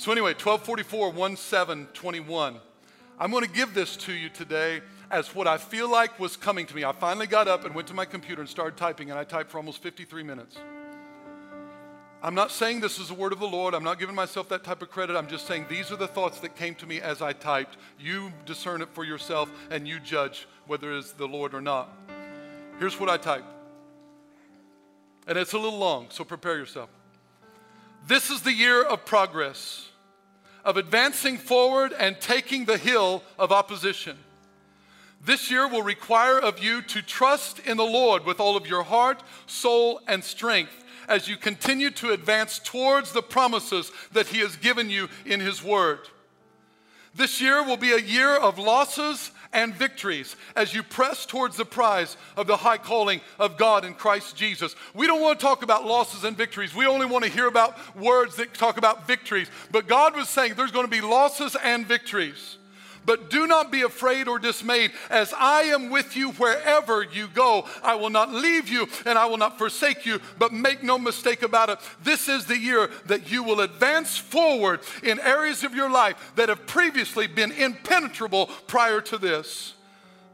So, anyway, 1244, 1 7, 21. I'm going to give this to you today as what I feel like was coming to me. I finally got up and went to my computer and started typing, and I typed for almost 53 minutes. I'm not saying this is the word of the Lord. I'm not giving myself that type of credit. I'm just saying these are the thoughts that came to me as I typed. You discern it for yourself and you judge whether it is the Lord or not. Here's what I typed. And it's a little long, so prepare yourself. This is the year of progress of advancing forward and taking the hill of opposition. This year will require of you to trust in the Lord with all of your heart, soul, and strength as you continue to advance towards the promises that He has given you in His Word. This year will be a year of losses and victories as you press towards the prize of the high calling of God in Christ Jesus. We don't want to talk about losses and victories. We only want to hear about words that talk about victories. But God was saying there's going to be losses and victories. But do not be afraid or dismayed, as I am with you wherever you go. I will not leave you and I will not forsake you, but make no mistake about it. This is the year that you will advance forward in areas of your life that have previously been impenetrable prior to this.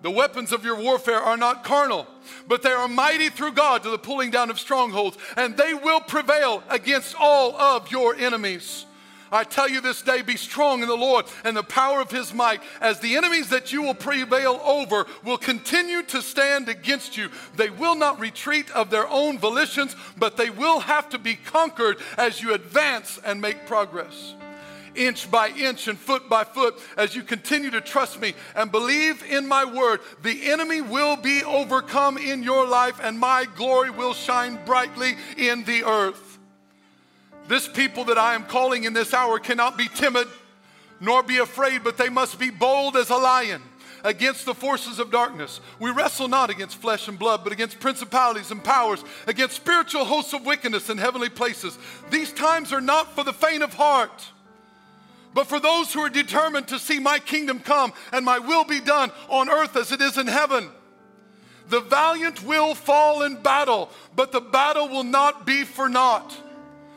The weapons of your warfare are not carnal, but they are mighty through God to the pulling down of strongholds, and they will prevail against all of your enemies. I tell you this day, be strong in the Lord and the power of his might, as the enemies that you will prevail over will continue to stand against you. They will not retreat of their own volitions, but they will have to be conquered as you advance and make progress. Inch by inch and foot by foot, as you continue to trust me and believe in my word, the enemy will be overcome in your life, and my glory will shine brightly in the earth. This people that I am calling in this hour cannot be timid nor be afraid, but they must be bold as a lion against the forces of darkness. We wrestle not against flesh and blood, but against principalities and powers, against spiritual hosts of wickedness in heavenly places. These times are not for the faint of heart, but for those who are determined to see my kingdom come and my will be done on earth as it is in heaven. The valiant will fall in battle, but the battle will not be for naught.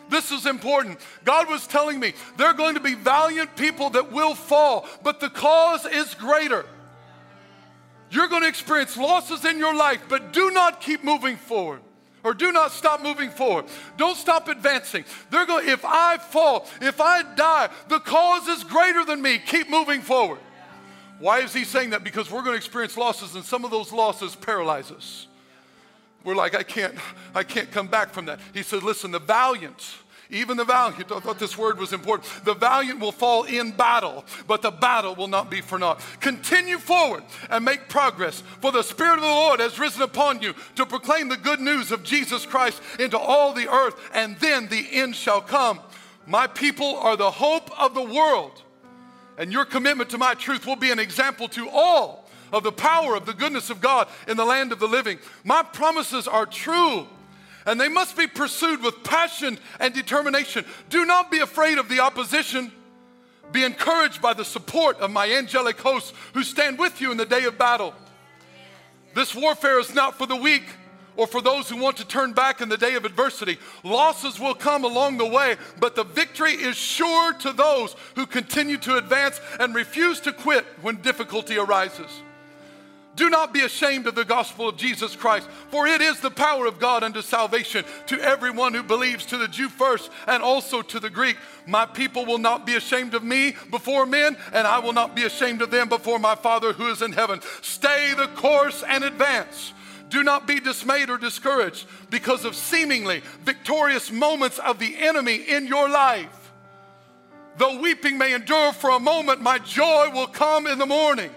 This is important. God was telling me there are going to be valiant people that will fall, but the cause is greater. You're going to experience losses in your life, but do not keep moving forward. Or do not stop moving forward. Don't stop advancing. They're going, if I fall, if I die, the cause is greater than me. Keep moving forward. Why is he saying that? Because we're going to experience losses, and some of those losses paralyze us. We're like, I can't, I can't come back from that. He said, listen, the valiant, even the valiant, I thought this word was important. The valiant will fall in battle, but the battle will not be for naught. Continue forward and make progress, for the Spirit of the Lord has risen upon you to proclaim the good news of Jesus Christ into all the earth, and then the end shall come. My people are the hope of the world, and your commitment to my truth will be an example to all of the power of the goodness of God in the land of the living. My promises are true and they must be pursued with passion and determination. Do not be afraid of the opposition. Be encouraged by the support of my angelic hosts who stand with you in the day of battle. This warfare is not for the weak or for those who want to turn back in the day of adversity. Losses will come along the way, but the victory is sure to those who continue to advance and refuse to quit when difficulty arises. Do not be ashamed of the gospel of Jesus Christ, for it is the power of God unto salvation to everyone who believes, to the Jew first and also to the Greek. My people will not be ashamed of me before men, and I will not be ashamed of them before my Father who is in heaven. Stay the course and advance. Do not be dismayed or discouraged because of seemingly victorious moments of the enemy in your life. Though weeping may endure for a moment, my joy will come in the morning.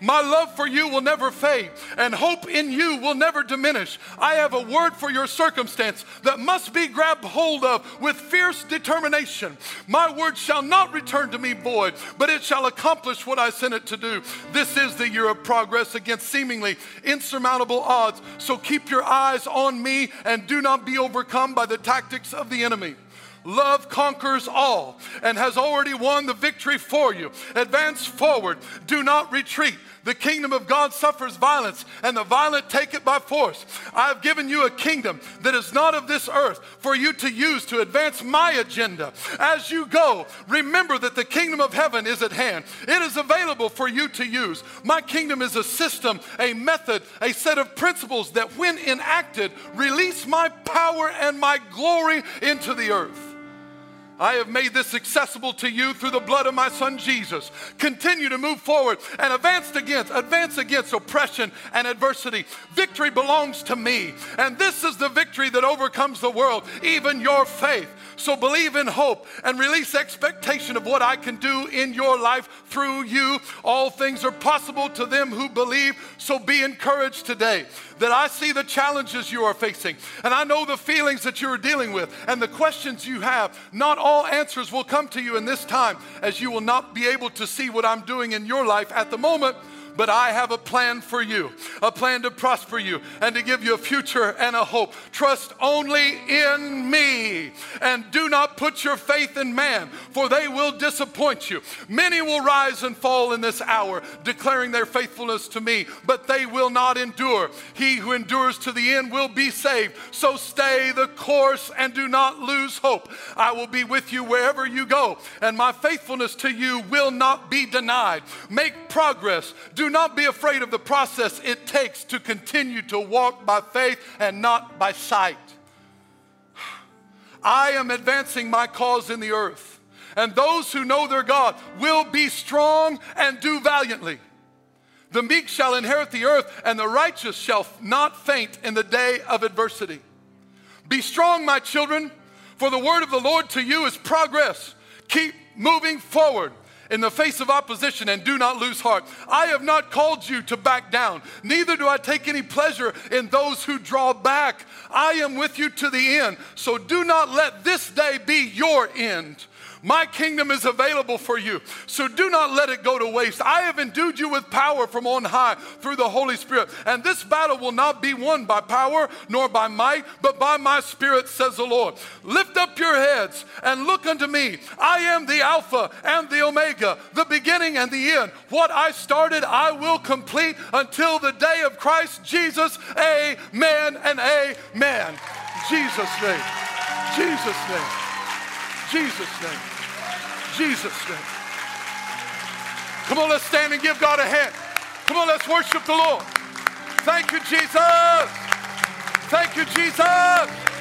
My love for you will never fade, and hope in you will never diminish. I have a word for your circumstance that must be grabbed hold of with fierce determination. My word shall not return to me void, but it shall accomplish what I sent it to do. This is the year of progress against seemingly insurmountable odds. So keep your eyes on me and do not be overcome by the tactics of the enemy. Love conquers all and has already won the victory for you. Advance forward. Do not retreat. The kingdom of God suffers violence, and the violent take it by force. I have given you a kingdom that is not of this earth for you to use to advance my agenda. As you go, remember that the kingdom of heaven is at hand. It is available for you to use. My kingdom is a system, a method, a set of principles that, when enacted, release my power and my glory into the earth. I have made this accessible to you through the blood of my son Jesus. Continue to move forward and advance against, advance against oppression and adversity. Victory belongs to me. And this is the victory that overcomes the world, even your faith. So believe in hope and release expectation of what I can do in your life through you. All things are possible to them who believe. So be encouraged today that I see the challenges you are facing and I know the feelings that you're dealing with and the questions you have. Not all answers will come to you in this time as you will not be able to see what I'm doing in your life at the moment but I have a plan for you, a plan to prosper you and to give you a future and a hope. Trust only in me and do not put your faith in man, for they will disappoint you. Many will rise and fall in this hour, declaring their faithfulness to me, but they will not endure. He who endures to the end will be saved. So stay the course and do not lose hope. I will be with you wherever you go, and my faithfulness to you will not be denied. Make progress. Do not be afraid of the process it takes to continue to walk by faith and not by sight. I am advancing my cause in the earth, and those who know their God will be strong and do valiantly. The meek shall inherit the earth, and the righteous shall not faint in the day of adversity. Be strong, my children, for the word of the Lord to you is progress. Keep moving forward in the face of opposition and do not lose heart. I have not called you to back down, neither do I take any pleasure in those who draw back. I am with you to the end, so do not let this day be your end. My kingdom is available for you. So do not let it go to waste. I have endued you with power from on high through the Holy Spirit. And this battle will not be won by power nor by might, but by my spirit, says the Lord. Lift up your heads and look unto me. I am the Alpha and the Omega, the beginning and the end. What I started, I will complete until the day of Christ Jesus. Amen and amen. Jesus' name. Jesus' name. Jesus' name. Jesus' name. Come on, let's stand and give God a hand. Come on, let's worship the Lord. Thank you, Jesus. Thank you, Jesus.